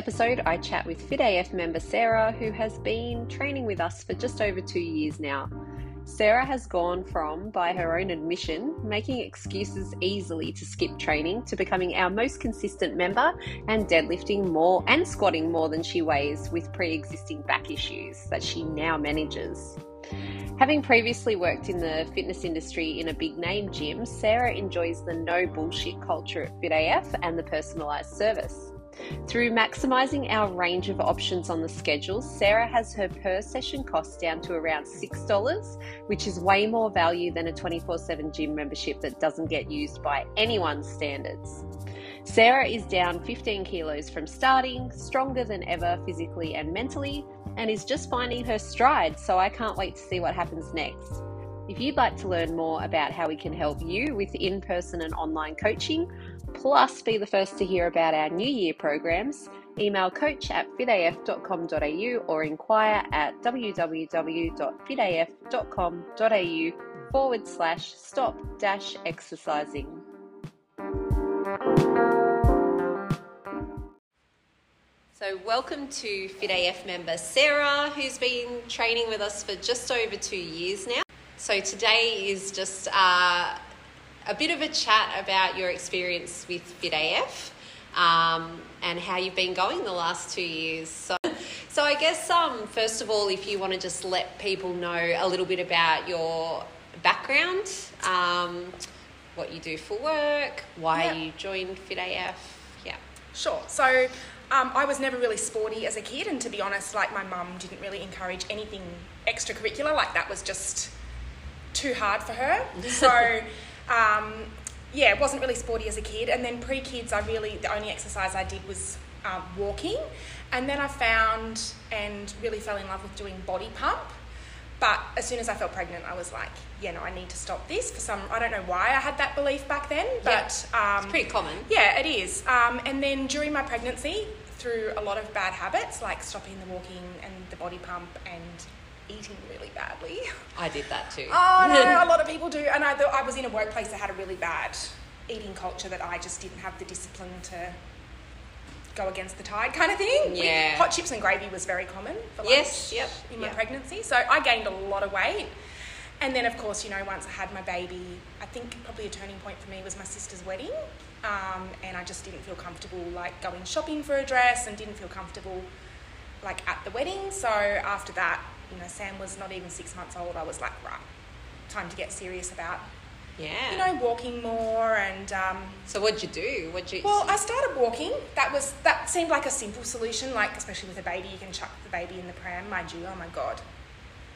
Episode, I chat with FitAF member Sarah, who has been training with us for just over two years now. Sarah has gone from, by her own admission, making excuses easily to skip training to becoming our most consistent member and deadlifting more and squatting more than she weighs with pre existing back issues that she now manages. Having previously worked in the fitness industry in a big name gym, Sarah enjoys the no bullshit culture at FitAF and the personalised service. Through maximising our range of options on the schedule, Sarah has her per session cost down to around $6, which is way more value than a 24 7 gym membership that doesn't get used by anyone's standards. Sarah is down 15 kilos from starting, stronger than ever physically and mentally, and is just finding her stride, so I can't wait to see what happens next. If you'd like to learn more about how we can help you with in person and online coaching, plus be the first to hear about our New Year programs, email coach at fitaf.com.au or inquire at www.fitaf.com.au forward slash stop dash exercising. So, welcome to FitAF member Sarah, who's been training with us for just over two years now. So, today is just uh, a bit of a chat about your experience with FitAF um, and how you've been going the last two years. So, so I guess um, first of all, if you want to just let people know a little bit about your background, um, what you do for work, why Yeah. you joined FitAF. Yeah. Sure. So um, I was never really sporty as a kid, and to be honest, like my mum didn't really encourage anything extracurricular. Like that was just too hard for her. So um, yeah, it wasn't really sporty as a kid. And then pre kids, I really the only exercise I did was um, walking, and then I found and really fell in love with doing body pump. But as soon as I felt pregnant, I was like, yeah, no, I need to stop this for some. I don't know why I had that belief back then, Yeah. but um, It's pretty common. yeah, it is. Um, and then during my pregnancy, through a lot of bad habits like stopping the walking and the body pump and eating really badly. I did that too. Oh no, a lot of people do. And I, I was in a workplace that had a really bad eating culture that I just didn't have the discipline to go against the tide kind of thing. Yeah. hot chips and gravy was very common for lunch Yes, yep, in my yep. pregnancy. So I gained a lot of weight. And then, of course, you know, once I had my baby, I think probably a turning point for me was my sister's wedding. Um, and I just didn't feel comfortable like going shopping for a dress and didn't feel comfortable like at the wedding. So after that, you know, Sam was not even six months old. I was like, right, time to get serious about, yeah. you know, walking more and um, so what'd you do? What'd you? well, I started walking. That was that seemed like a simple solution. Like especially with a baby, you can chuck the baby in the pram. Mind you, oh my god,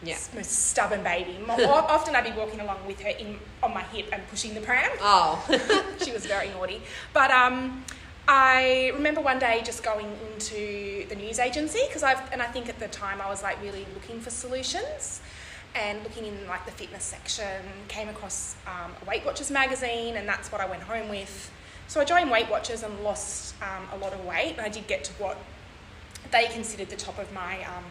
yeah. most stubborn baby. Often I'd be walking along with her in on my hip and pushing the pram. Oh. she was very naughty. But um, I remember one day just going into the news agency because I've and I think at the time I was like really looking for solutions and looking in like the fitness section came across um, a Weight Watchers magazine and that's what I went home with. So I joined Weight Watchers and lost um, a lot of weight and I did get to what they considered the top of my um,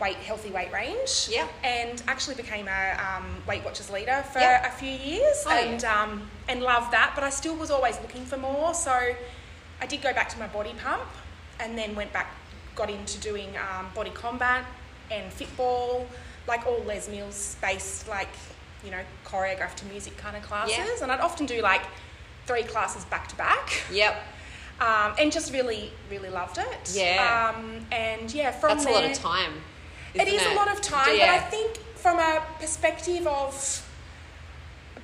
weight healthy weight range. Yeah. And actually became a um, Weight Watchers leader for Yeah. a few years Oh, and yeah. um, and loved that. But I still was always looking for more. So I did go back to my body pump and then went back, got into doing um, body combat and fitball, like all Les Mills based, like you know, choreographed to music kind of classes. Yeah. And I'd often do like three classes back to back. yep. Um, and just really, really loved it. Yeah. Um, and yeah, from That's a lot of time. It is a lot of time, Yeah. but I think from a perspective of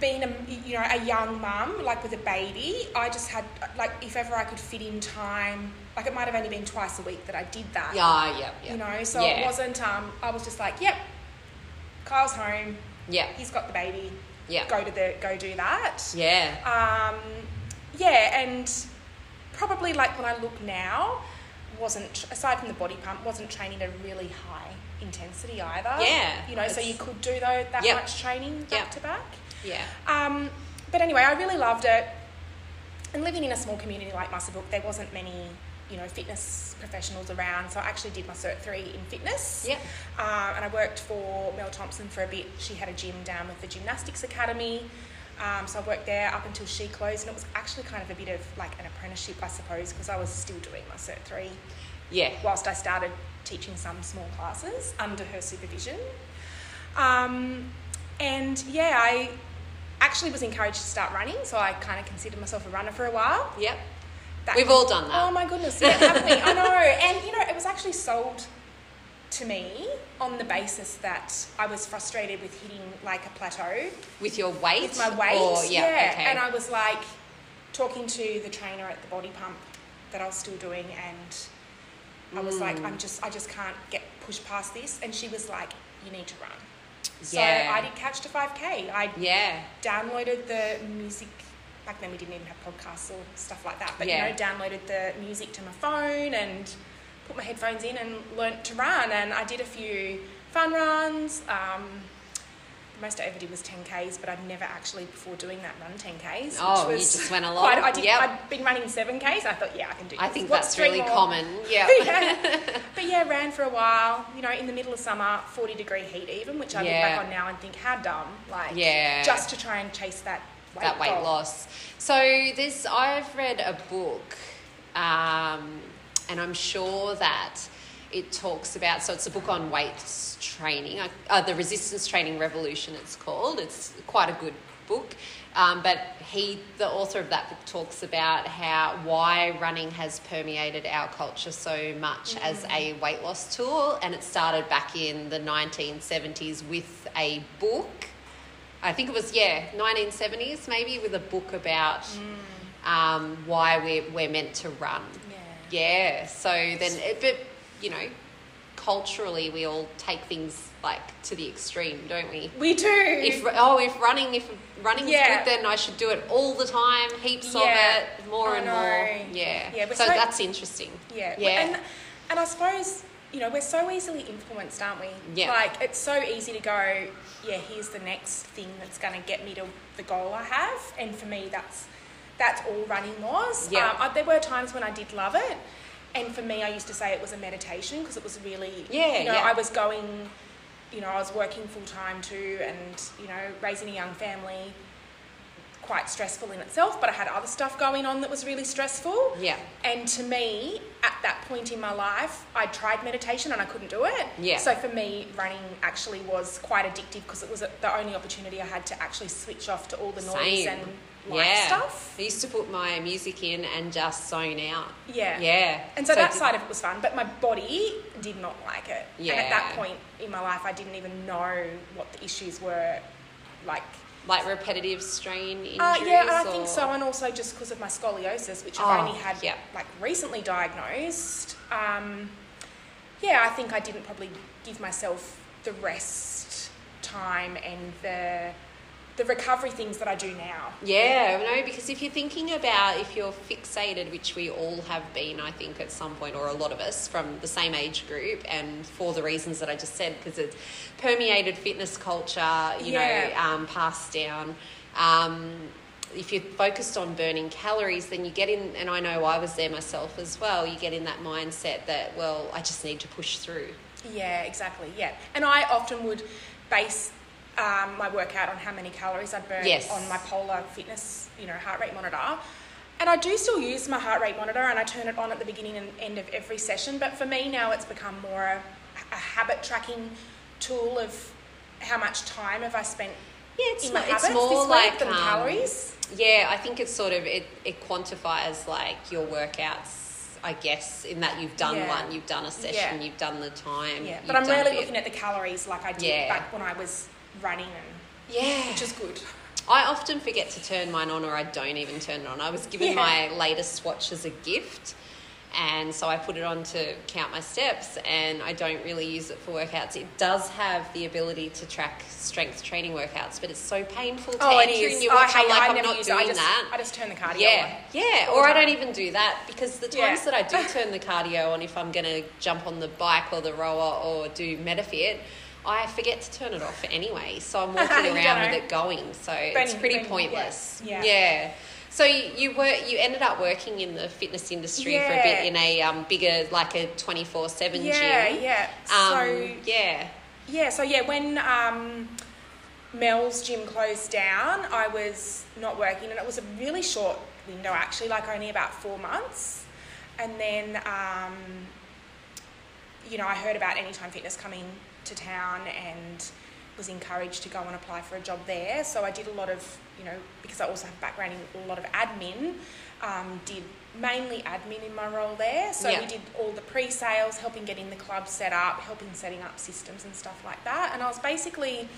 being a you know a young mum, like with a baby, I just had like if ever I could fit in time, like it might have only been twice a week that I did that. Yeah, yeah, yeah. You know, so Yeah. it wasn't. Um, I was just like, yep, Kyle's home. Yeah. He's got the baby. Yeah. go to the go do that. Yeah. Um, yeah, and probably like when I look now, wasn't aside from the body pump, wasn't training at a really high intensity either. Yeah, you know, so you could do though that Yep. much training back Yep. to back. Yeah. Um, but anyway, I really loved it. And living in a small community like Muswellbrook, there wasn't many, you know, fitness professionals around. So I actually did my Cert 3 in fitness. Yep. Um, and I worked for Mel Thompson for a bit. She had a gym down with the Gymnastics Academy. Um, so I worked there up until she closed. And it was actually kind of a bit of like an apprenticeship, I suppose, because I was still doing my Cert 3 Yeah. whilst I started teaching some small classes under her supervision. Um, and yeah, I actually was encouraged to start running, so I kind of considered myself a runner for a while. Yep. That We've all done that. Oh my goodness, yeah, haven't we? I know. And you know, it was actually sold to me on the basis that I was frustrated with hitting like a plateau With your weight? with my weight. Or, yeah. Okay. And I was like talking to the trainer at the body pump that I was still doing and I was like, Mm. I'm just I just can't get pushed past this and she was like, You need to run. So Yeah. I did Couch to five K. I yeah. downloaded the music back then we didn't even have podcasts or stuff like that. But Yeah. you know, downloaded the music to my phone and put my headphones in and learnt to run and I did a few fun runs. Um, most I ever did was 10Ks, but I'd never actually before doing that run 10Ks. Oh, which you was just went along? Quite, I did, Yep. I'd been running 7Ks. I thought, yeah, I can do I this. think What's that's really more? common. Yeah. yeah. But yeah, ran for a while, you know, in the middle of summer, 40 degree heat even, which I Yeah. look back on now and think, how dumb. Like, Yeah. just to try and chase that weight that weight goal. loss. So this, I've read a book, um, and I'm sure that it talks about. So it's a book on weight training, uh, uh, the resistance training revolution. It's called. It's quite a good book. Um, but he, the author of that book, talks about how why running has permeated our culture so much as a weight loss tool, and it started back in the 1970s with a book I think it was yeah, 1970s maybe, with a book about um, why we're we're meant to run. Yeah. Yeah. So then, it, but you know, culturally we all take things like to the extreme, don't we? We do. If oh, if running if running Yeah. is good, then I should do it all the time, heaps Yeah. of it, more I and know. more. Yeah. Yeah, so, so- that's interesting. Yeah. Yeah. And, and I suppose, you know, we're so easily influenced, aren't we? Yeah. Like, it's so easy to go, yeah, here's the next thing that's going to get me to the goal I have. And for me, that's that's all running was. Yeah. Um, I, there were times when I did love it. And for me, I used to say it was a meditation because it was really, Yeah, you know, yeah. I was going, you know, I was working full time too and, you know, raising a young family. Quite stressful in itself, but I had other stuff going on that was really stressful. Yeah. And to me, at that point in my life, I tried meditation and I couldn't do it. Yeah. So for me, running actually was quite addictive because it was the only opportunity I had to actually switch off to all the noise Same. and life yeah. stuff. I used to put my music in and just zone out. Yeah. Yeah. And so, that did- side of it was fun, but my body did not like it. Yeah. And at that point in my life, I didn't even know what the issues were like. like repetitive strain injuries. Uh, yeah, and I or- think so, and also just because of my scoliosis, which Oh, I've only had yeah. like recently diagnosed. Um, yeah, I think I didn't probably give myself the rest time and the the recovery things that I do now. Yeah, no, because if you're thinking about if you're fixated, which we all have been, I think, at some point, or a lot of us from the same age group, and for the reasons that I just said, because it's permeated fitness culture, you know, um, passed down. Um, if you're focused on burning calories, then you get in, and I know I was there myself as well, you get in that mindset that, well, I just need to push through. Yeah, exactly. Yeah, and I often would base um, my workout on how many calories I burn Yes. on my Polar Fitness, you know, heart rate monitor. And I do still use my heart rate monitor, and I turn it on at the beginning and end of every session. But for me now, it's become more a, a habit tracking tool of how much time have I spent Yeah, it's, in my habits it's more this like than um, calories. Yeah, I think it's sort of it, it quantifies like your workouts. I guess in that you've done Yeah. one, you've done a session, Yeah. you've done the time. Yeah, but I'm rarely looking at the calories like I did back when I was running, and Yeah, which is good. I often forget to turn mine on, or I don't even turn it on. I was given Yeah. my latest watch as a gift, and so I put it on to count my steps, and I don't really use it for workouts. It does have the ability to track strength training workouts, but it's so painful to Oh, it enter is. in your I watch. I'm like, I I'm not doing I just, that. I just turn the cardio Yeah, on. yeah. All Or the I don't even do that because the Yeah. times that I do turn the cardio on, if I'm going to jump on the bike or the rower or do MetaFit, I forget to turn it off anyway. So I'm walking around with it going. So it's pretty pointless. yeah. yeah. So you, were you ended up working in the fitness industry for a bit in a um, bigger like a twenty four seven Yeah, gym. yeah. Um, so yeah. Yeah, so yeah, when um, Mel's gym closed down, I was not working, and it was a really short window actually, like only about four months. And then, um, you know, I heard about Anytime Fitness coming to town and was encouraged to go and apply for a job there. So I did a lot of, you know, because I also have background in a lot of admin, um, did mainly admin in my role there. So Yeah. we did all the pre-sales, helping getting the club set up, helping setting up systems and stuff like that. And I was basically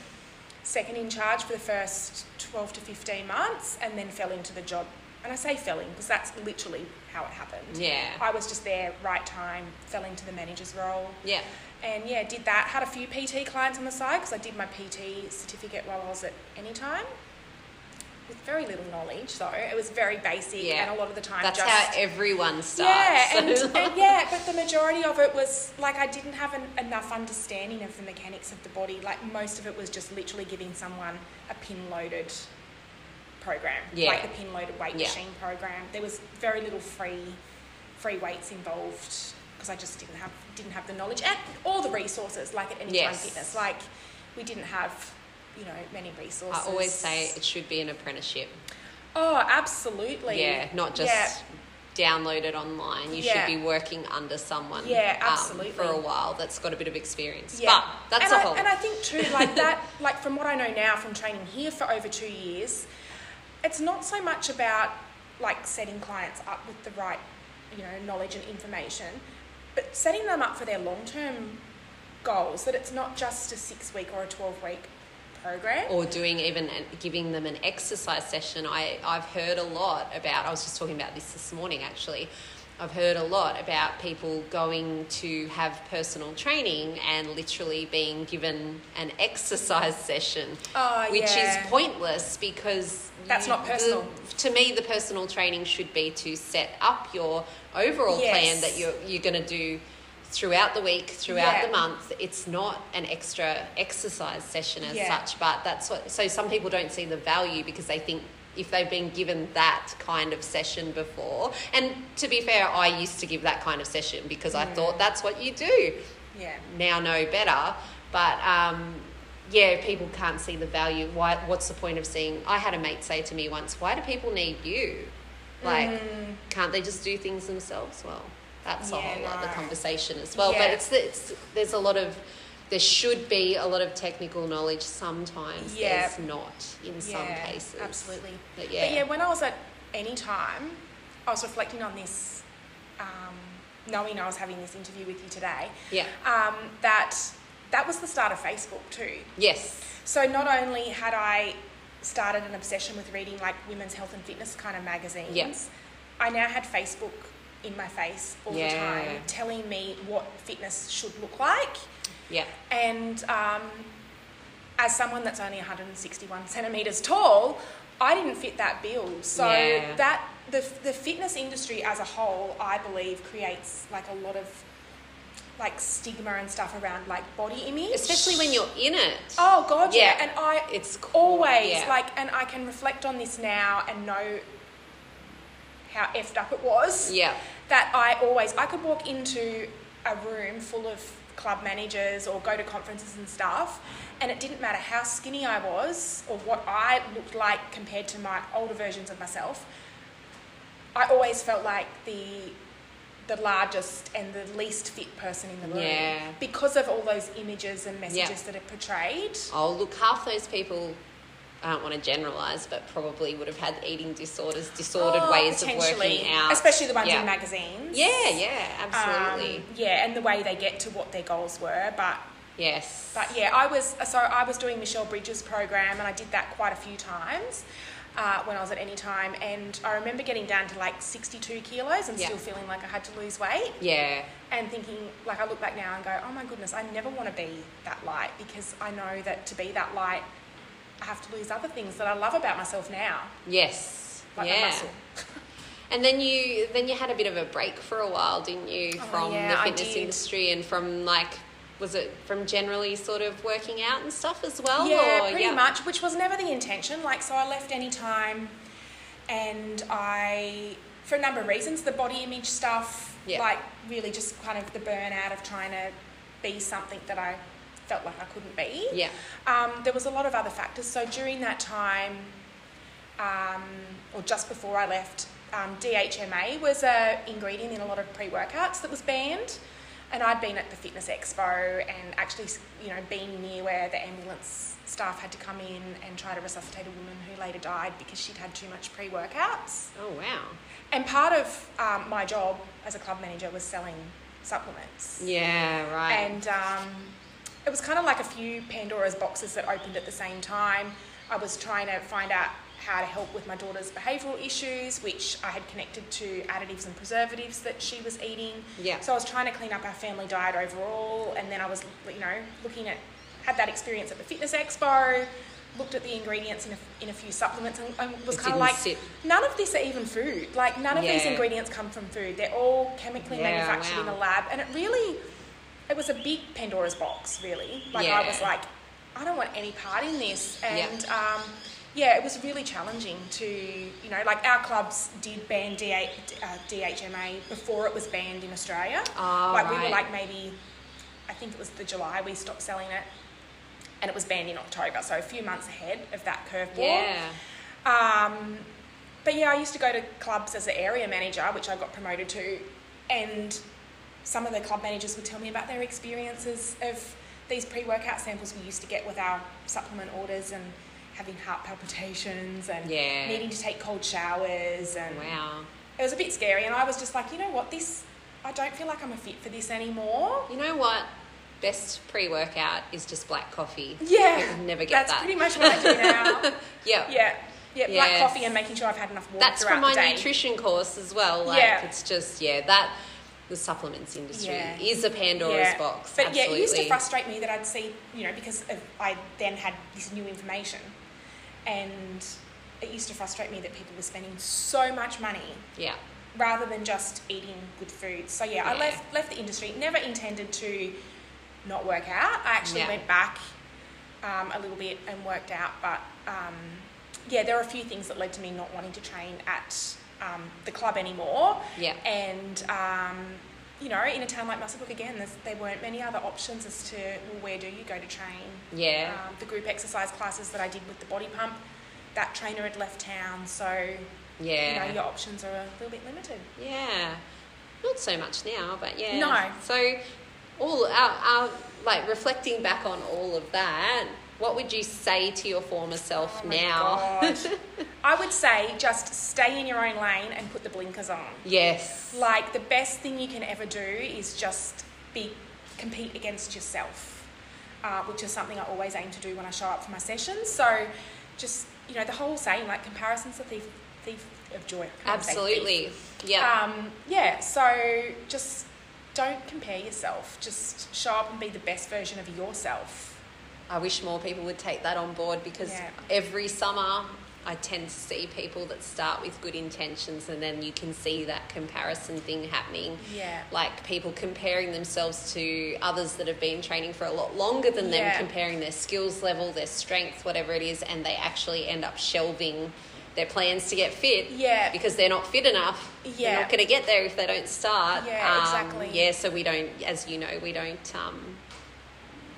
second in charge for the first 12 to 15 months and then fell into the job. And I say fell in because that's literally how it happened. Yeah. I was just there, right time, fell into the manager's role. Yeah. And yeah, did that. Had a few PT clients on the side because I did my PT certificate while I was at Anytime. With very little knowledge, though. It was very basic, Yeah. and a lot of the time That's just how everyone starts. yeah, and, and yeah, but the majority of it was like I didn't have an, enough understanding of the mechanics of the body. Like most of it was just literally giving someone a pin loaded program, Yeah. like the pin loaded weight Yeah. machine program. There was very little free free weights involved because I just didn't have didn't have the knowledge and all the resources like at Anytime Yes. Fitness. Like we didn't have you know many resources. I always say it should be an apprenticeship. oh, absolutely. Yeah, not just Yeah. download it online. You Yeah. should be working under someone. Yeah, um, absolutely. for a while that's got a bit of experience. Yeah. But that's and a I, whole. And I think too, like that, like from what I know now from training here for over two years, it's not so much about like setting clients up with the right, you know, knowledge and information, but setting them up for their long term goals. That it's not just a six week or a twelve week program. or doing even giving them an exercise session. I, I've heard a lot about, I was just talking about this this morning actually. I've heard a lot about people going to have personal training and literally being given an exercise session, Oh, which yeah. is pointless because That's not the- personal. to me, the personal training should be to set up your overall Yes. plan that you're you're going to do throughout the week, throughout Yeah. the month. It's not an extra exercise session as Yeah. such, but that's what. So some people don't see the value because they think if they've been given that kind of session before, and to be fair, I used to give that kind of session because I thought that's what you do. Yeah. Now know better, but. Um, yeah, people can't see the value. Why? What's the point of seeing? I had a mate say to me once, "Why do people need you? Like, Mm. can't they just do things themselves?" Well, that's a Yeah, whole other conversation as well. Yeah. But it's, it's there's a lot of there should be a lot of technical knowledge. Sometimes Yeah. there's not in some Yeah, cases. Absolutely. But But yeah, yeah, when I was at Anytime, I was reflecting on this, um, knowing I was having this interview with you today. yeah, Um, that that was the start of Facebook too. yes, So not only had I started an obsession with reading like women's health and fitness kind of magazines. I now had Facebook in my face all Yeah. the time, telling me what fitness should look like. Yeah, And um, as someone that's only 161 centimeters tall, I didn't fit that bill. So Yeah. that the the fitness industry as a whole, I believe, creates like a lot of like stigma and stuff around like body image, especially when you're in it. Oh God, yeah. Yeah. And I It's cool, always yeah. like, and I can reflect on this now and know how effed up it was. Yeah, That I always I could walk into a room full of club managers or go to conferences and stuff, and it didn't matter how skinny I was or what I looked like compared to my older versions of myself. I always felt like the the largest and the least fit person in the room Yeah. because of all those images and messages that are portrayed. Oh, look, half those people, I don't want to generalise, but probably would have had eating disorders, disordered Oh, ways of working out. especially the ones yeah. in magazines. Yeah, yeah, absolutely. Um, yeah, and the way they get to what their goals were, but Yes. But yeah, I was so I was doing Michelle Bridges' program, and I did that quite a few times uh, when I was at Anytime. And I remember getting down to like 62 kilos and Yeah. still feeling like I had to lose weight, yeah. and thinking like I look back now and go, oh my goodness, I never want to be that light because I know that to be that light, I have to lose other things that I love about myself now, Yes. like yeah. muscle. And then you then you had a bit of a break for a while, didn't you, Oh, from yeah, the fitness industry and from like was it from generally sort of working out and stuff as well? Yeah, or- pretty much, which was never the intention. Like, so I left Anytime, and I, for a number of reasons, the body image stuff, Yeah. like really just kind of the burnout of trying to be something that I felt like I couldn't be. Yeah. Um, there was a lot of other factors. So during that time, um, or just before I left, um, DHMA was a ingredient in a lot of pre-workouts that was banned. And I'd been at the fitness expo and actually, you know, been near where the ambulance staff had to come in and try to resuscitate a woman who later died because she'd had too much pre-workouts. Oh wow. And part of um, my job as a club manager was selling supplements. Yeah, right. And um, it was kind of like a few Pandora's boxes that opened at the same time. I was trying to find out how to help with my daughter's behavioural issues, which I had connected to additives and preservatives that she was eating. Yeah. So I was trying to clean up our family diet overall, and then I was, you know, looking at, had that experience at the fitness expo, looked at the ingredients in a, in a few supplements, and, and was kind of like, sit. none of this are even food. Like none of these ingredients come from food. They're all chemically Yeah, manufactured in a lab, and it really, it was a big Pandora's box. Really, like I was like, I don't want any part in this, and um, yeah, it was really challenging to, you know, like our clubs did ban DH, uh, DHMA before it was banned in Australia. Oh, like we were like maybe, I think it was the July we stopped selling it, and it was banned in October, so a few months ahead of that curveball. Yeah. Um, but yeah, I used to go to clubs as an area manager, which I got promoted to, and some of the club managers would tell me about their experiences of these pre-workout samples we used to get with our supplement orders and having heart palpitations and Yeah. needing to take cold showers and Wow. it was a bit scary and I was just like, you know what, this I don't feel like I'm a fit for this anymore. You know what? Best pre workout is just black coffee. Yeah. Never get That's that. pretty much what I do now. Yeah. yeah. Yeah, black coffee and making sure I've had enough water That's from my nutrition course as well. Like Yeah. it's just yeah, that the supplements industry Yeah. is a Pandora's Yeah. box. But absolutely. yeah, it used to frustrate me that I'd see, you know, because of, I then had this new information, and it used to frustrate me that people were spending so much money Yeah. rather than just eating good food. So yeah, I left left the industry. Never intended to not work out. I actually Yeah. went back um, a little bit and worked out, but um, yeah, there are a few things that led to me not wanting to train at um, the club anymore. Yeah. And um, you know, in a town like Muswellbrook, again, there weren't many other options as to well, where do you go to train? Yeah. Um, the group exercise classes that I did with the body pump, that trainer had left town, so yeah. you know your options are a little bit limited. Yeah. Not so much now, but yeah. No. So all our, our like reflecting back on all of that, what would you say to your former self Oh now? I would say just stay in your own lane and put the blinkers on. yes. Like the best thing you can ever do is just be compete against yourself, uh, which is something I always aim to do when I show up for my sessions. So just you know the whole saying like comparison's the thief, thief of joy. I can't say thief. Absolutely. Yeah. Um, yeah. So just don't compare yourself. Just show up and be the best version of yourself. I wish more people would take that on board because Yeah. every summer I tend to see people that start with good intentions and then you can see that comparison thing happening. Yeah. Like people comparing themselves to others that have been training for a lot longer than them, Yeah. comparing their skills level, their strength, whatever it is, and they actually end up shelving their plans to get fit Yeah. because they're not fit enough. They're Yeah. not going to get there if they don't start. Yeah, Um, exactly. Yeah, so we don't, as you know, we don't um,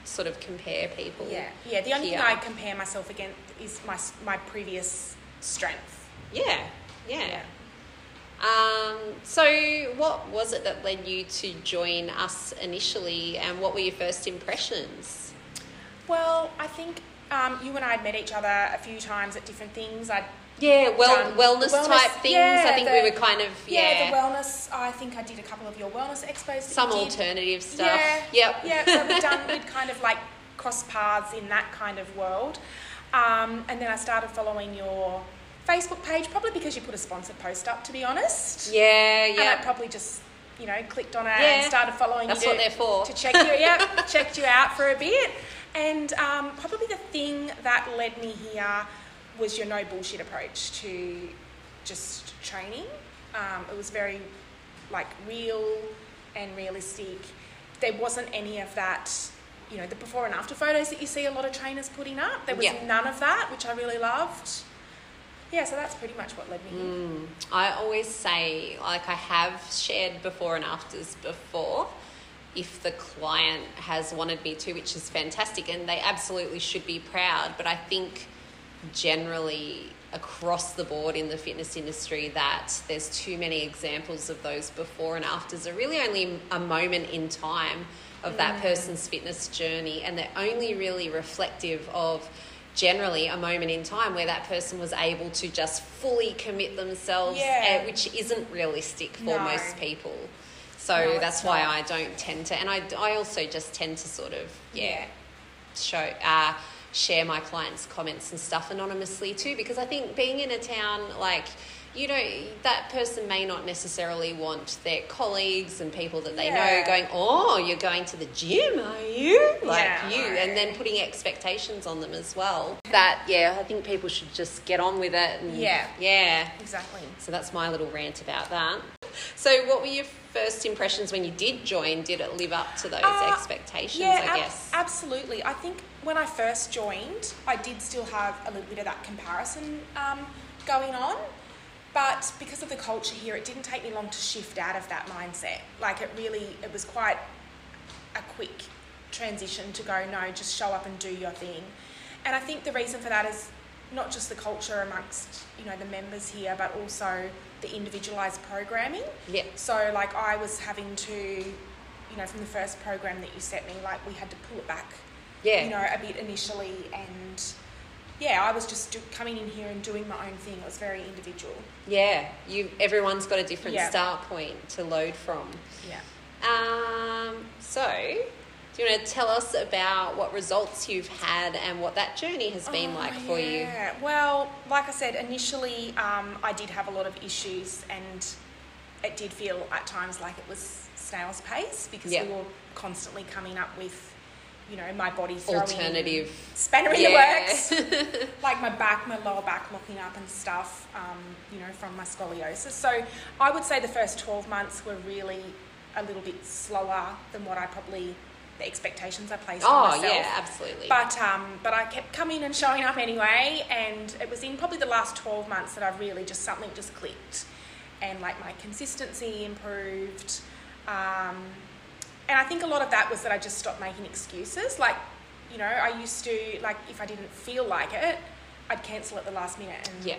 sort of compare people. Yeah. Yeah. The only here. thing I compare myself against is my my previous strength. Yeah, yeah. Um, so, what was it that led you to join us initially, and what were your first impressions? Well, I think um, you and I had met each other a few times at different things. I'd Yeah, well, done wellness, wellness- type things. yeah, I think the- we were kind of yeah, yeah, the wellness. I think I did a couple of your wellness expos. some alternative stuff. Yeah. Yep. Yeah. So we'd done. We'd kind of like cross paths in that kind of world, um, and then I started following your Facebook page probably because you put a sponsored post up. To be honest. yeah, And I yeah. probably just you know clicked on it Yeah. and started following That's you what to- they're for. to check you. Yeah, checked you out for a bit, and um, probably the thing that led me here was your no bullshit approach to just training. Um, it was very like real and realistic. There wasn't any of that, you know, the before and after photos that you see a lot of trainers putting up. There was Yeah. none of that, which I really loved. Yeah, so that's pretty much what led me here. Mm. I always say, like I have shared before and afters before, if the client has wanted me to, which is fantastic, and they absolutely should be proud. But I think generally across the board in the fitness industry that there's too many examples of those before and afters are really only a moment in time of that person's fitness journey and they're only really reflective of generally a moment in time where that person was able to just fully commit themselves Yeah. uh, which isn't realistic for No. most people so No, that's why not. i don't tend to and I, I also just tend to sort of yeah Yeah. show uh, share my clients' comments and stuff anonymously too because I think being in a town like you know that person may not necessarily want their colleagues and people that they Yeah. know going oh you're going to the gym are you like Yeah, you and then putting expectations on them as well that yeah I think people should just get on with it and Yeah. yeah Exactly. so that's my little rant about that so what were your first impressions when you did join did it live up to those Uh, expectations Yeah, I ab- guess absolutely. I think when I first joined, I did still have a little bit of that comparison um, going on. But because of the culture here, it didn't take me long to shift out of that mindset. Like it really, it was quite a quick transition to go, no, just show up and do your thing. And I think the reason for that is not just the culture amongst, you know, the members here, but also the individualized programming. yeah So, like, I was having to, you know, from the first program that you set me, like, we had to pull it back, yeah you know, a bit initially. And yeah, I was just do- coming in here and doing my own thing. It was very individual. Yeah, you. Everyone's got a different Yeah. start point to load from. Yeah. Um, so, do you want to tell us about what results you've had and what that journey has been Oh, like for you? yeah. Well, like I said, initially um, I did have a lot of issues and it did feel at times like it was snail's pace because Yeah. we were constantly coming up with, you know, my body throwing Alternative. spanner in Yeah. the works. like my back, my lower back locking up and stuff, um, you know, from my scoliosis. So I would say the first 12 months were really a little bit slower than what I probably, the expectations I placed on Oh myself. yeah, absolutely. But um, but I kept coming and showing up anyway, and it was in probably the last twelve months that I really just something just clicked, and like my consistency improved, um, and I think a lot of that was that I just stopped making excuses. Like, you know, I used to like if I didn't feel like it, I'd cancel at the last minute, and yeah,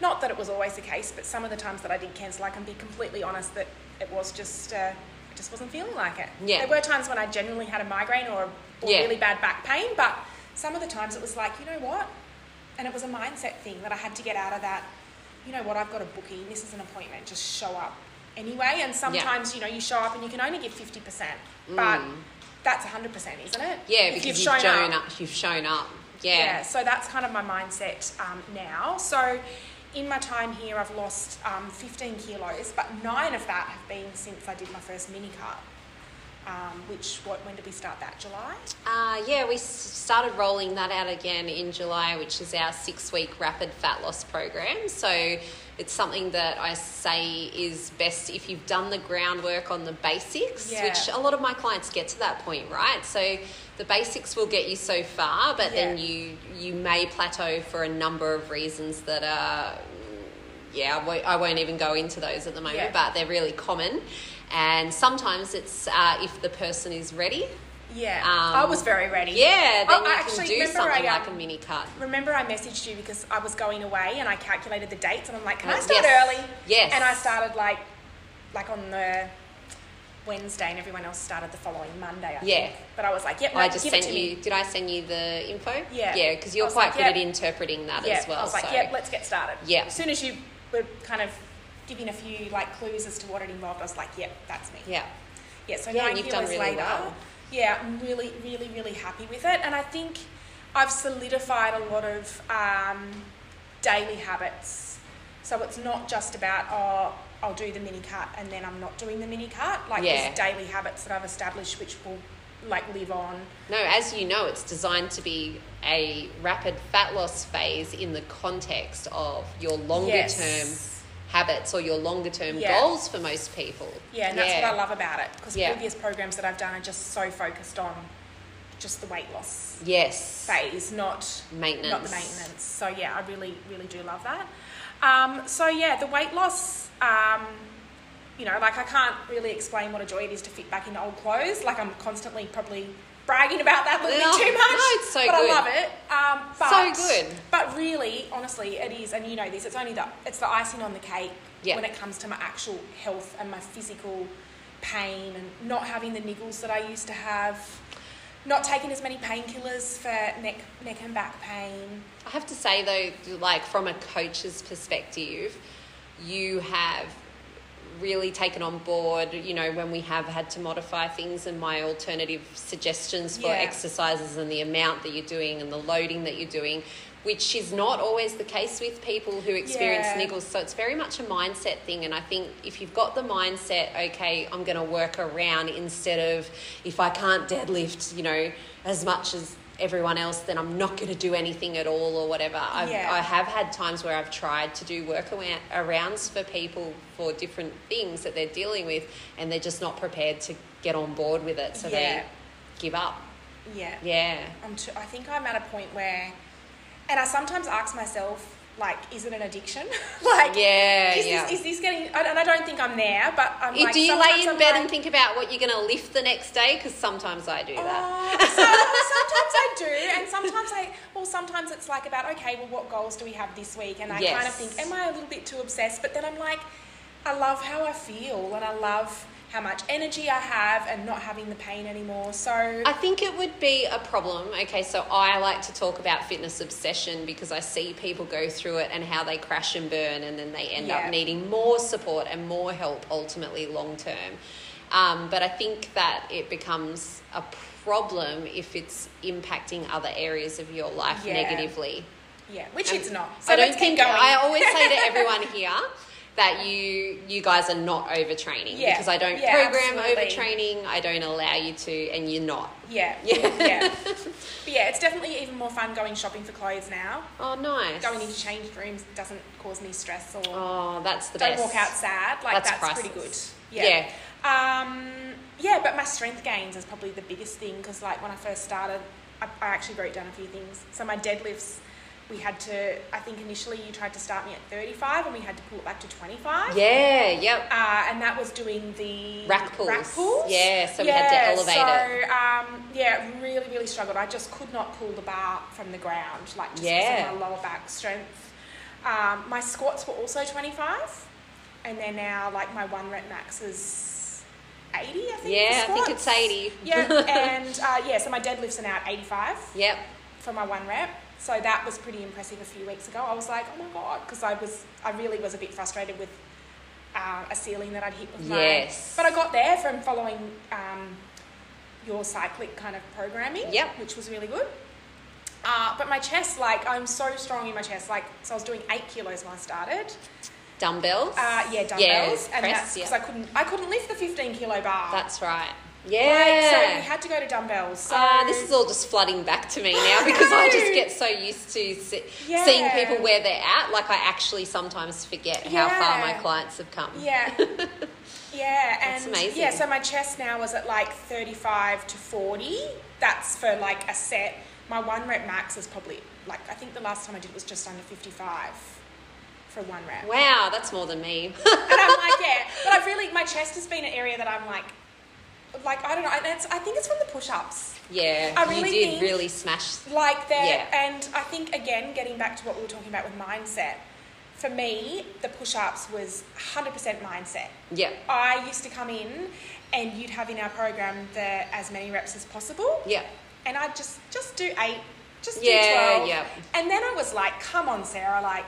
not that it was always the case, but some of the times that I did cancel, I can be completely honest that it was just uh, I just wasn't feeling like it. Yeah. There were times when I genuinely had a migraine or, or Yeah. really bad back pain, but some of the times it was like, you know what? And it was a mindset thing that I had to get out of that. You know what? I've got a booking. This is an appointment. Just show up anyway. And sometimes you know you show up and you can only give fifty percent, but that's hundred percent, isn't it? Mm. yeah, If because you've you've, shown shown up. up. You've shown up. Yeah, Yeah. so that's kind of my mindset um, now. So in my time here, I've lost um, 15 kilos, but nine of that have been since I did my first mini cut. Um, which what when did we start that? July. Uh, yeah, we started rolling that out again in July, which is our six week rapid fat loss program. So it's something that I say is best if you've done the groundwork on the basics, Yeah. which a lot of my clients get to that point, right? So the basics will get you so far, but then you you may plateau for a number of reasons that are yeah, I won't, I won't even go into those at the moment, Yeah. but they're really common. And sometimes it's uh, if the person is ready. Yeah, Um, I was very ready. Yeah, then Oh, you I can actually do remember something I, like a um, mini cut. Remember, I messaged you because I was going away and I calculated the dates, and I'm like, "Can I start yes. early?" Yes. And I started like, like on the Wednesday, and everyone else started the following Monday. I Yeah. think. But I was like, "Yep, no, I just sent you. me." Did I send you the info? Yeah. Yeah, because you're quite like, good yeah. at interpreting that Yeah, as well. I was like, so. "Yep, let's get started." Yeah. As soon as you were kind of giving a few like clues as to what it involved, I was like, "Yep, that's me." yeah. Yeah, so Yeah, nine you've done really later, well. Yeah, I'm really, really, really happy with it, and I think I've solidified a lot of um, daily habits. So it's not just about oh, I'll do the mini cut and then I'm not doing the mini cut. Like Yeah. there's daily habits that I've established which will like live on. No, as you know, it's designed to be a rapid fat loss phase in the context of your longer Yes. term habits or your longer term Yeah. goals for most people. Yeah, and that's what I love about it because Yeah. previous programs that I've done are just so focused on just the weight loss Yes. phase, not Maintenance. not the maintenance. So yeah, I really, really do love that. Um, so yeah, the weight loss. Um, you know, like I can't really explain what a joy it is to fit back into old clothes. Like I'm constantly probably bragging about that a little No, bit too much. no, it's so but good. I love it. Um, but, So good. But really, honestly, it is, and you know this. It's only the it's the icing on the cake Yeah. when it comes to my actual health and my physical pain and not having the niggles that I used to have. Not taking as many painkillers for neck, neck and back pain. I have to say though, like from a coach's perspective, you have really taken on board, you know, when we have had to modify things and my alternative suggestions for Yeah. exercises and the amount that you're doing and the loading that you're doing, which is not always the case with people who experience Yeah. niggles. So it's very much a mindset thing. And I think if you've got the mindset, okay, I'm going to work around instead of if I can't deadlift, you know, as much as everyone else, then I'm not going to do anything at all or whatever. I've, Yeah. I have had times where I've tried to do workarounds for people for different things that they're dealing with, and they're just not prepared to get on board with it, so Yeah. they give up. Yeah. Yeah. I'm too, I think I'm at a point where, and I sometimes ask myself, like, is it an addiction? like, Yeah, is, yeah. This, is this getting? And I don't think I'm there, but I'm like. do you lay in I'm bed like, and think about what you're going to lift the next day? Because sometimes I do that. "Oh," so, sometimes I do, and sometimes I. Well, sometimes it's like about okay, well, what goals do we have this week? And I kind of think, am I a little bit too obsessed? But then I'm like, I love how I feel, and I love how much energy I have, and not having the pain anymore. So I think it would be a problem. Okay, so I like to talk about fitness obsession because I see people go through it and how they crash and burn, and then they end Yeah. up needing more support and more help ultimately long term. Um, but I think that it becomes a problem if it's impacting other areas of your life Yeah. negatively. yeah, which Um, it's not. So I don't think going. I always say to everyone here that you you guys are not overtraining Yeah. because I don't Yeah, program absolutely. overtraining. I don't allow you to, and you're not. Yeah. Yeah. yeah. But yeah, it's definitely even more fun going shopping for clothes now. Oh, nice. Going into change rooms doesn't cause me stress or Oh, that's the don't best. walk out sad. Like That's that's, pretty good. priceless. Yeah. Um, yeah, but my strength gains is probably the biggest thing because like when I first started, I, I actually wrote down a few things. So my deadlifts, we had to. I think initially you tried to start me at 35 and we had to pull it back to 25. Yeah, yep. Uh, and that was doing the Rack pulls. Rack pulls. Yeah, so we had to elevate it. so, um, yeah, really, really struggled. I just could not pull the bar from the ground, like just Yeah. my lower back strength. Um, my squats were also 25, and they're now like my one rep max is 80, I think. Yeah, I think it's squats. 80. Yeah, and uh, yeah, so my deadlifts are now at 85 Yep. for my one rep. So that was pretty impressive a few weeks ago. I was like, oh my god, because I was, I really was a bit frustrated with uh, a ceiling that I'd hit with my. Yes. But I got there from following um, your cyclic kind of programming. Yep. Which was really good. Uh, but my chest, like, I'm so strong in my chest. Like, so I was doing eight kilos when I started. Dumbbells. Uh, yeah, dumbbells, Yeah, and press, that's because yeah. I couldn't, I couldn't lift the 15 kilo bar. That's right. Like, Yeah. so we had to go to dumbbells. So Ah, this is all just flooding back to me now because I just get so used to se- Yeah. seeing people where they're at. Like I actually sometimes forget how far my clients have come. Yeah. Yeah, That's and amazing. yeah, so my chest now is at like 35 to 40. That's for like a set. My one rep max is probably like, I think the last time I did it was just under 55 for one rep. Wow, that's more than me. And I'm like, yeah, but I've really, my chest has been an area that I'm like, like, I don't know, it's, I think it's from the push ups. yeah, I really you did think- really smash. Like that, Yeah. and I think again, getting back to what we were talking about with mindset, for me, the push ups was 100% mindset. Yeah. I used to come in and you'd have in our program the as many reps as possible. Yeah. And I'd just just do eight, just do Yeah, 12. yeah. And then I was like, come on, Sarah, like,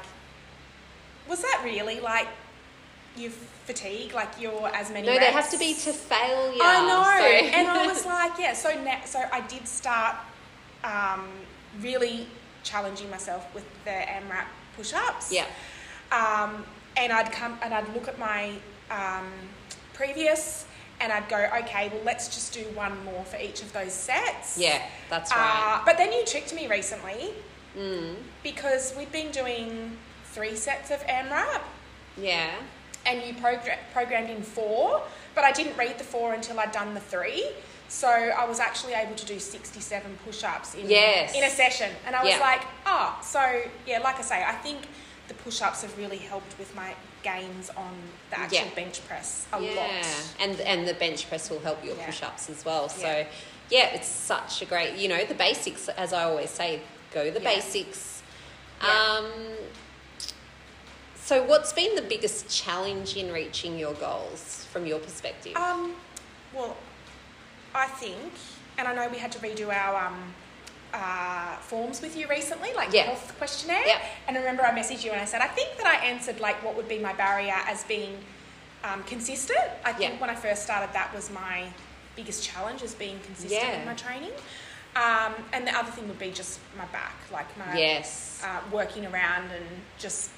was that really like you fatigue, like you're as many No, reps? there has to be to failure. I know. so- and I was like, yeah, so na- so I did start um, really challenging myself with the AMRAP push ups. yeah. Um, and I'd come and I'd look at my um, previous and I'd go, okay, well, let's just do one more for each of those sets. Yeah, that's right. Uh, but then you tricked me recently mm, because we'd been doing three sets of AMRAP yeah. And you progra- programmed in four, but I didn't read the four until I'd done the three. So I was actually able to do 67 push-ups in, Yes. in a session. And I was Yeah. like, oh, so yeah, like I say, I think the push-ups have really helped with my gains on the actual Yeah. bench press a yeah. lot. And and the bench press will help your Yeah. push ups as well. So Yeah. it's such a great you know, the basics as I always say, go the basics. Um so what's been the biggest challenge in reaching your goals from your perspective? Um, well, I think, and I know we had to redo our um, uh, forms with you recently, like Yeah. the health questionnaire. Yeah. And I remember I messaged you and I said, I think that I answered like what would be my barrier as being um, consistent. I think Yeah. when I first started, that was my biggest challenge, is being consistent Yeah. with my training. Um, and the other thing would be just my back, like my yes. uh, working around and just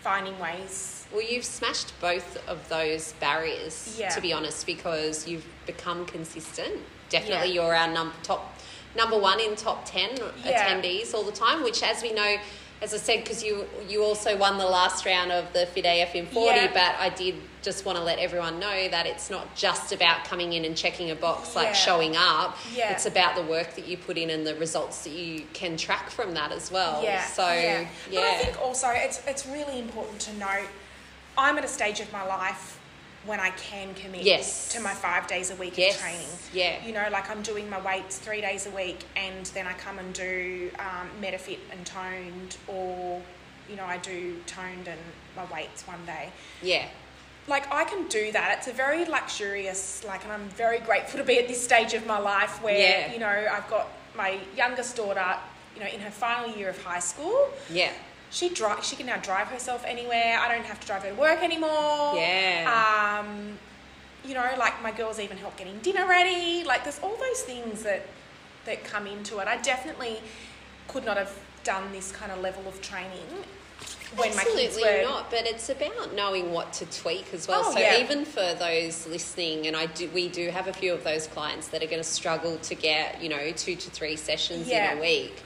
finding ways. Well, you've smashed both of those barriers, Yeah. to be honest, because you've become consistent. Definitely, Yeah. you're our num- top number one in top ten Yeah. attendees all the time. Which, as we know, as I said, because you you also won the last round of the AF in forty. Yeah. But I did just want to let everyone know that it's not just about coming in and checking a box, like Yeah. showing up. Yeah. It's about the work that you put in and the results that you can track from that as well. Yeah. So yeah, But I think also it's it's really important to note I'm at a stage of my life when I can commit Yes. to my five days a week Yes. of training. Yeah. You know, like I'm doing my weights three days a week and then I come and do um, Metafit and toned or, you know, I do toned and my weights one day. yeah. Like I can do that. It's a very luxurious, like, and I'm very grateful to be at this stage of my life where, Yeah. you know, I've got my youngest daughter, you know, in her final year of high school Yeah. She drive she can now drive herself anywhere i don't have to drive her to work anymore Yeah. um you know like my girls even help getting dinner ready like there's all those things that that come into it i definitely could not have done this kind of level of training when my kids Absolutely were not, but it's about knowing what to tweak as well. Oh, so yeah. even for those listening, and I do, we do have a few of those clients that are going to struggle to get, you know, two to three sessions Yeah. in a week.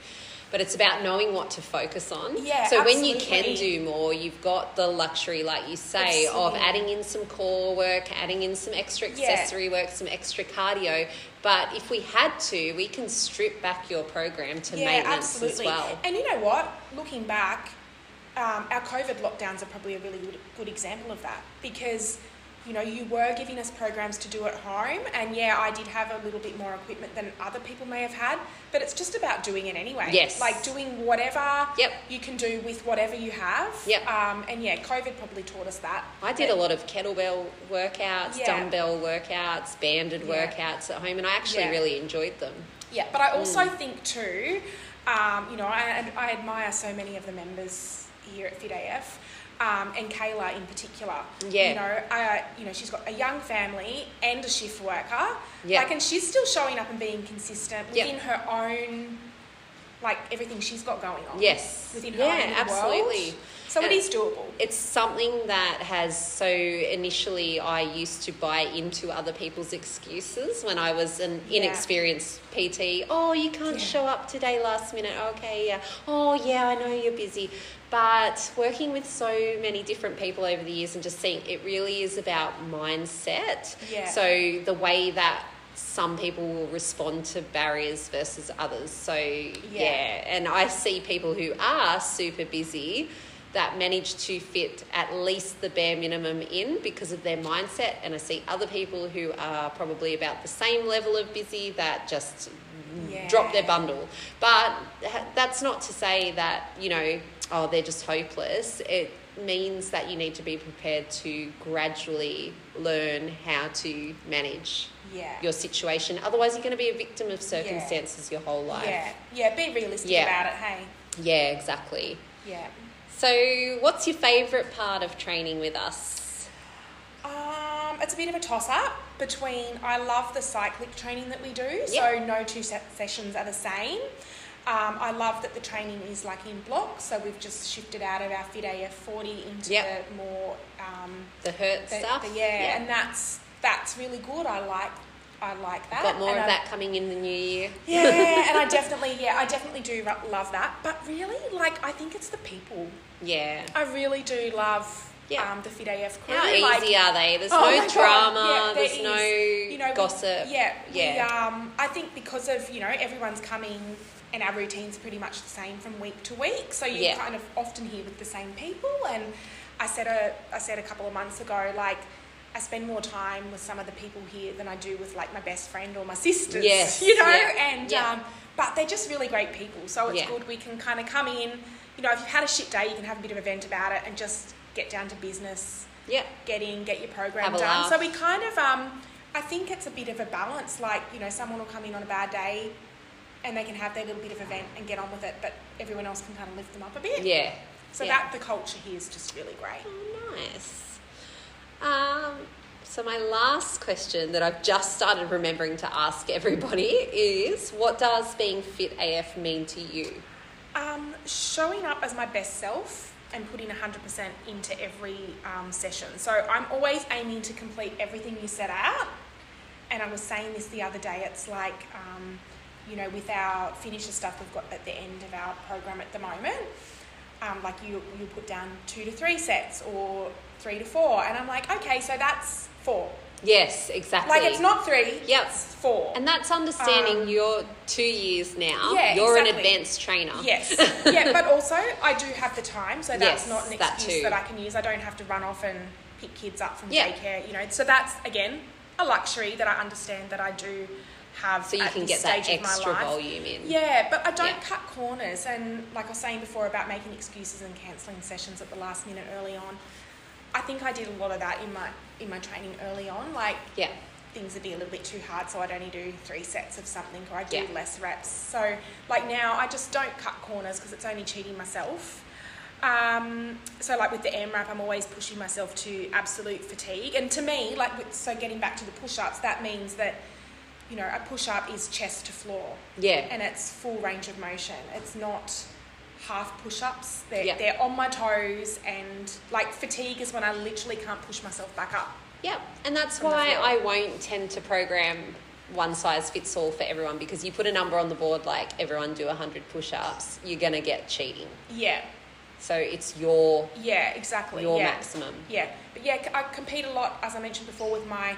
But it's about knowing what to focus on. Yeah, so when you can do more, you've got the luxury, like you say, of adding in some core work, adding in some extra Yeah. accessory work, some extra cardio. But if we had to, we can strip back your program to maintenance as well. And you know what? Looking back, um, our COVID lockdowns are probably a really good, good example of that because, you know, you were giving us programs to do at home, and yeah, I did have a little bit more equipment than other people may have had, but it's just about doing it anyway. Yes. Like doing whatever Yep. you can do with whatever you have. Yep. Um, and yeah, COVID probably taught us that. I did a lot of kettlebell workouts, Yeah. dumbbell workouts, banded Yeah. workouts at home, and I actually Yeah. really enjoyed them. Yeah, but I also Mm. think too, um, you know, I, I admire so many of the members here at Fit AF, um, and Kayla in particular. Yeah. You know, uh, you know, she's got a young family and a shift worker. Yeah. Like, and she's still showing up and being consistent Yeah. within her own, like everything she's got going on. Yes. Within her Yeah, own absolutely. World. So it And- is doable. It's something that has so initially I used to buy into other people's excuses when I was an Yeah. inexperienced PT. Oh, you can't Yeah. show up today last minute. Okay, yeah. Oh, yeah, I know you're busy. But working with so many different people over the years and just seeing it really is about mindset. Yeah. So the way that some people will respond to barriers versus others. So yeah, and I see people who are super busy that manage to fit at least the bare minimum in because of their mindset and I see other people who are probably about the same level of busy that just Yeah. drop their bundle. But that's not to say that, you know, oh, they're just hopeless, it means that you need to be prepared to gradually learn how to manage Yeah. your situation. Otherwise, you're going to be a victim of circumstances your whole life. yeah. Yeah. Be realistic Yeah. about it. Hey. Yeah, exactly. Yeah. So, what's your favourite part of training with us? Um, it's a bit of a toss up between I love the cyclic training that we do, so no two se- sessions are the same. Um, I love that the training is like in blocks, so we've just shifted out of our Fit AF 40 into Yep. the more um, The hurt the, stuff? the- yeah, and that's that's really good. I like I like that. Got more And of I- that coming in the new year. Yeah, and I definitely yeah I definitely do love that. But really, like I think it's the people. Yeah. I really do love Yeah. um, the Fit AF crew. How like, easy are they? There's Oh no drama, yeah, there there's no. You know, we- gossip. yeah, Yeah. We, um, I think because of you know everyone's coming and our routine's pretty much the same from week to week, so you Yeah. kind of often here with the same people. And I said a I said a couple of months ago like. I spend more time with some of the people here than I do with like my best friend or my sisters. Yes, you know, yeah, and yeah. um, but they're just really great people. So it's good we can kind of come in. You know, if you've had a shit day, you can have a bit of a vent about it and just get down to business Yeah. get in, get your program done. laugh. So we kind of, um, I think it's a bit of a balance. Like you know, someone will come in on a bad day, and they can have their little bit of event and get on with it, but everyone else can kind of lift them up a bit. Yeah. So yeah. that the culture here is just really great. Oh, nice. Um, so my last question that I've just started remembering to ask everybody is, what does being fit AF mean to you? Um, showing up as my best self and putting 100% into every um, session. So I'm always aiming to complete everything you set out. And I was saying this the other day, it's like, um, you know, with our finisher stuff we've got at the end of our program at the moment, um, like you, you put down two to three sets or three to four. And I'm like, okay, so that's four. Yes, exactly. Like it's not three, Yep. it's four. And that's understanding Um, you're two years now. Yeah, you're an advanced trainer. Yes. yeah, but also I do have the time, so that's Yes, not an that excuse too. that, I can use. I don't have to run off and pick kids up from Yeah. daycare, you know. So that's again a luxury that I understand that I do have. So you can get that stage of extra volume in. Yeah, but I don't Yeah. cut corners, and like I was saying before about making excuses and cancelling sessions at the last minute early on. I think I did a lot of that in my in my training early on, like Yeah. things would be a little bit too hard, so I'd only do three sets of something, or I'd do Yeah. less reps. So, like now, I just don't cut corners because it's only cheating myself. Um, so, like with the AMRAP, I'm always pushing myself to absolute fatigue. And to me, like, with, so getting back to the push ups, that means that, you know, a push up is chest to floor Yeah. and it's full range of motion. It's not half push ups, they're, Yeah. they're on my toes, and like fatigue is when I literally can't push myself back up. Yep, and that's why. I won't tend to program one size fits all for everyone because you put a number on the board like everyone do 100 push ups, you're going to get cheating. Yeah, So it's your yeah, exactly. your yeah. maximum. Yeah, but yeah, I compete a lot, as I mentioned before, with my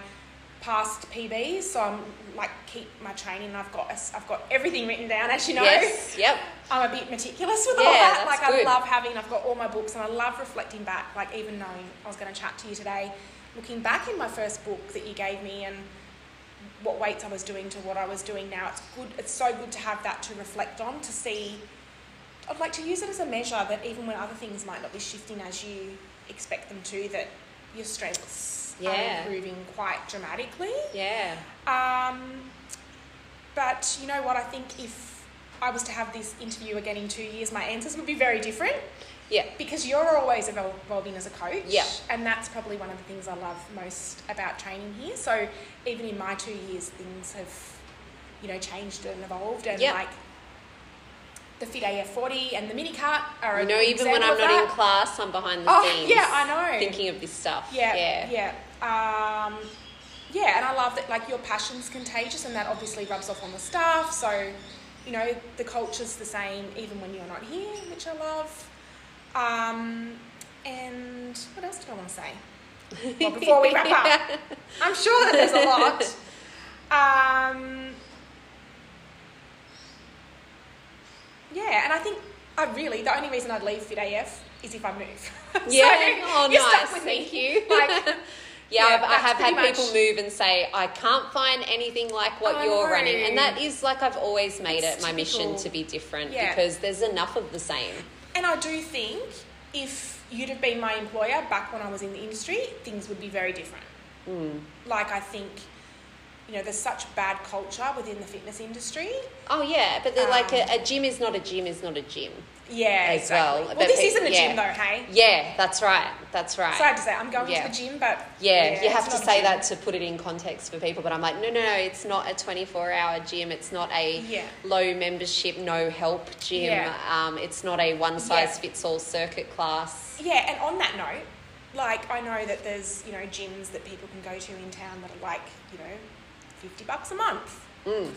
past PBs. So I'm like keep my training. I've got I've got everything written down, as you know. Yes, yep. I'm a bit meticulous with all Yeah, that. that's Like good. I love having. I've got all my books, and I love reflecting back. Like even knowing I was going to chat to you today, looking back in my first book that you gave me, and what weights I was doing to what I was doing now. It's good. It's so good to have that to reflect on to see. I'd like to use it as a measure that even when other things might not be shifting as you expect them to, that your strengths Yeah. are improving quite dramatically. Yeah. Um, but you know what? I think if I was to have this interview again in two years, my answers would be very different Yeah. because you're always evolving as a coach. Yeah. And that's probably one of the things I love most about training here. So even in my two years, things have, you know, changed and evolved. And Yeah. like the Fit AF40 and the mini cut are a You know, even when I'm not in class, I'm behind the Oh, scenes. yeah, I know. Thinking of this stuff. Yeah, Yeah. yeah. Um, yeah, and I love that like your passion's contagious and that obviously rubs off on the staff. So, you know, the culture's the same even when you're not here, which I love. Um, and what else did I want to say? Well, before we wrap up, I'm sure that there's a lot. Um, yeah, and I think I really the only reason I'd leave Fit AF is if I move. So, Yeah. oh, you're stuck nice. with Thank me. you. Like, yeah, Yeah, I've, I have had pretty people move and say, I can't find anything like what I you're know. running. And that is like I've always made It's it my mission to be different Yeah. because there's enough of the same. And I do think if you'd have been my employer back when I was in the industry, things would be very different. Mm. Like I think, you know, there's such bad culture within the fitness industry. Oh yeah, but they're like Um, a, a gym is not a gym is not a gym. Yeah, As exactly. well, Well, but this isn't a yeah. gym though, hey. Yeah, that's right. That's right. Sad to say, I'm going Yeah. to the gym, but Yeah, you have to say that to put it in context for people. But I'm like, no, no, no, it's not a 24 hour gym. It's not a Yeah. low membership, no help gym. Yeah. Um, it's not a one size Yeah. fits all circuit class. Yeah, and on that note, like I know that there's you know gyms that people can go to in town that are like you know fifty bucks a month. Mm.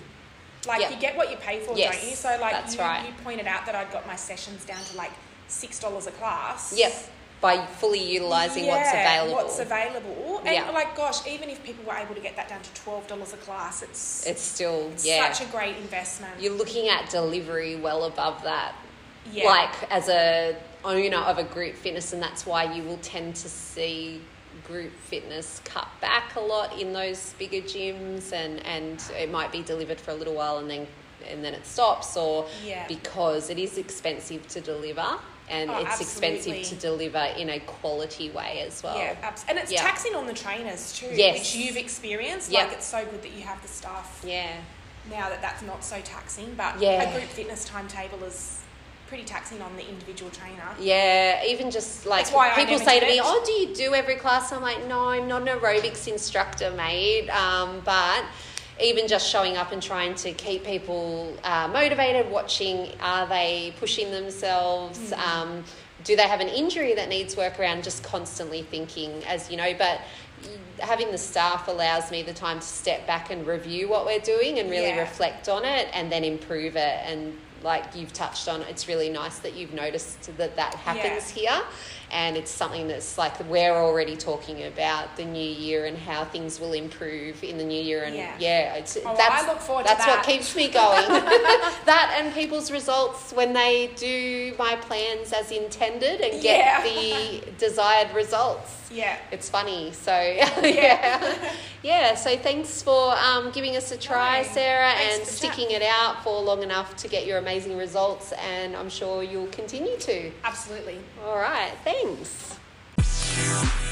Like Yeah. you get what you pay for, Yes, don't you? So like you, right. you pointed out that I'd got my sessions down to like six dollars a class. Yep, by fully utilizing what's available. What's available, and Yeah. like gosh, even if people were able to get that down to twelve dollars a class, it's it's still, it's yeah. such a great investment. You're looking at delivery well above that. yeah. like as a owner of a group fitness and that's why you will tend to see group fitness cut back a lot in those bigger gyms and and it might be delivered for a little while and then and then it stops or Yeah. because it is expensive to deliver and Oh, it's expensive to deliver in a quality way as well Yeah, abs- and it's Yeah. taxing on the trainers too, Yes. which you've experienced. Yep. Like it's so good that you have the staff yeah now that that's not so taxing. But Yeah. a group fitness timetable is pretty taxing on the individual trainer. Yeah, even just like people say to me. "Oh, do you do every class?" I'm like, "No, I'm not an aerobics instructor, mate." Um, but even just showing up and trying to keep people uh, motivated, watching are they pushing themselves? Mm. Um, do they have an injury that needs work around? Just constantly thinking, as you know, but. Having the staff allows me the time to step back and review what we're doing and really Yeah. reflect on it and then improve it. And like you've touched on, it's really nice that you've noticed that that happens here. And it's something that's like we're already talking about the new year and how things will improve in the new year. And Yeah. yeah, it's, Oh, that's, I look forward to that's what keeps me going. that and people's results when they do my plans as intended and get Yeah. the desired results Yeah. it's funny. So yeah, yeah. So thanks for um, giving us a try, No, Sarah, thanks and sticking it out for long enough to get your amazing results. And I'm sure you'll continue to. Absolutely. All right. Thanks things.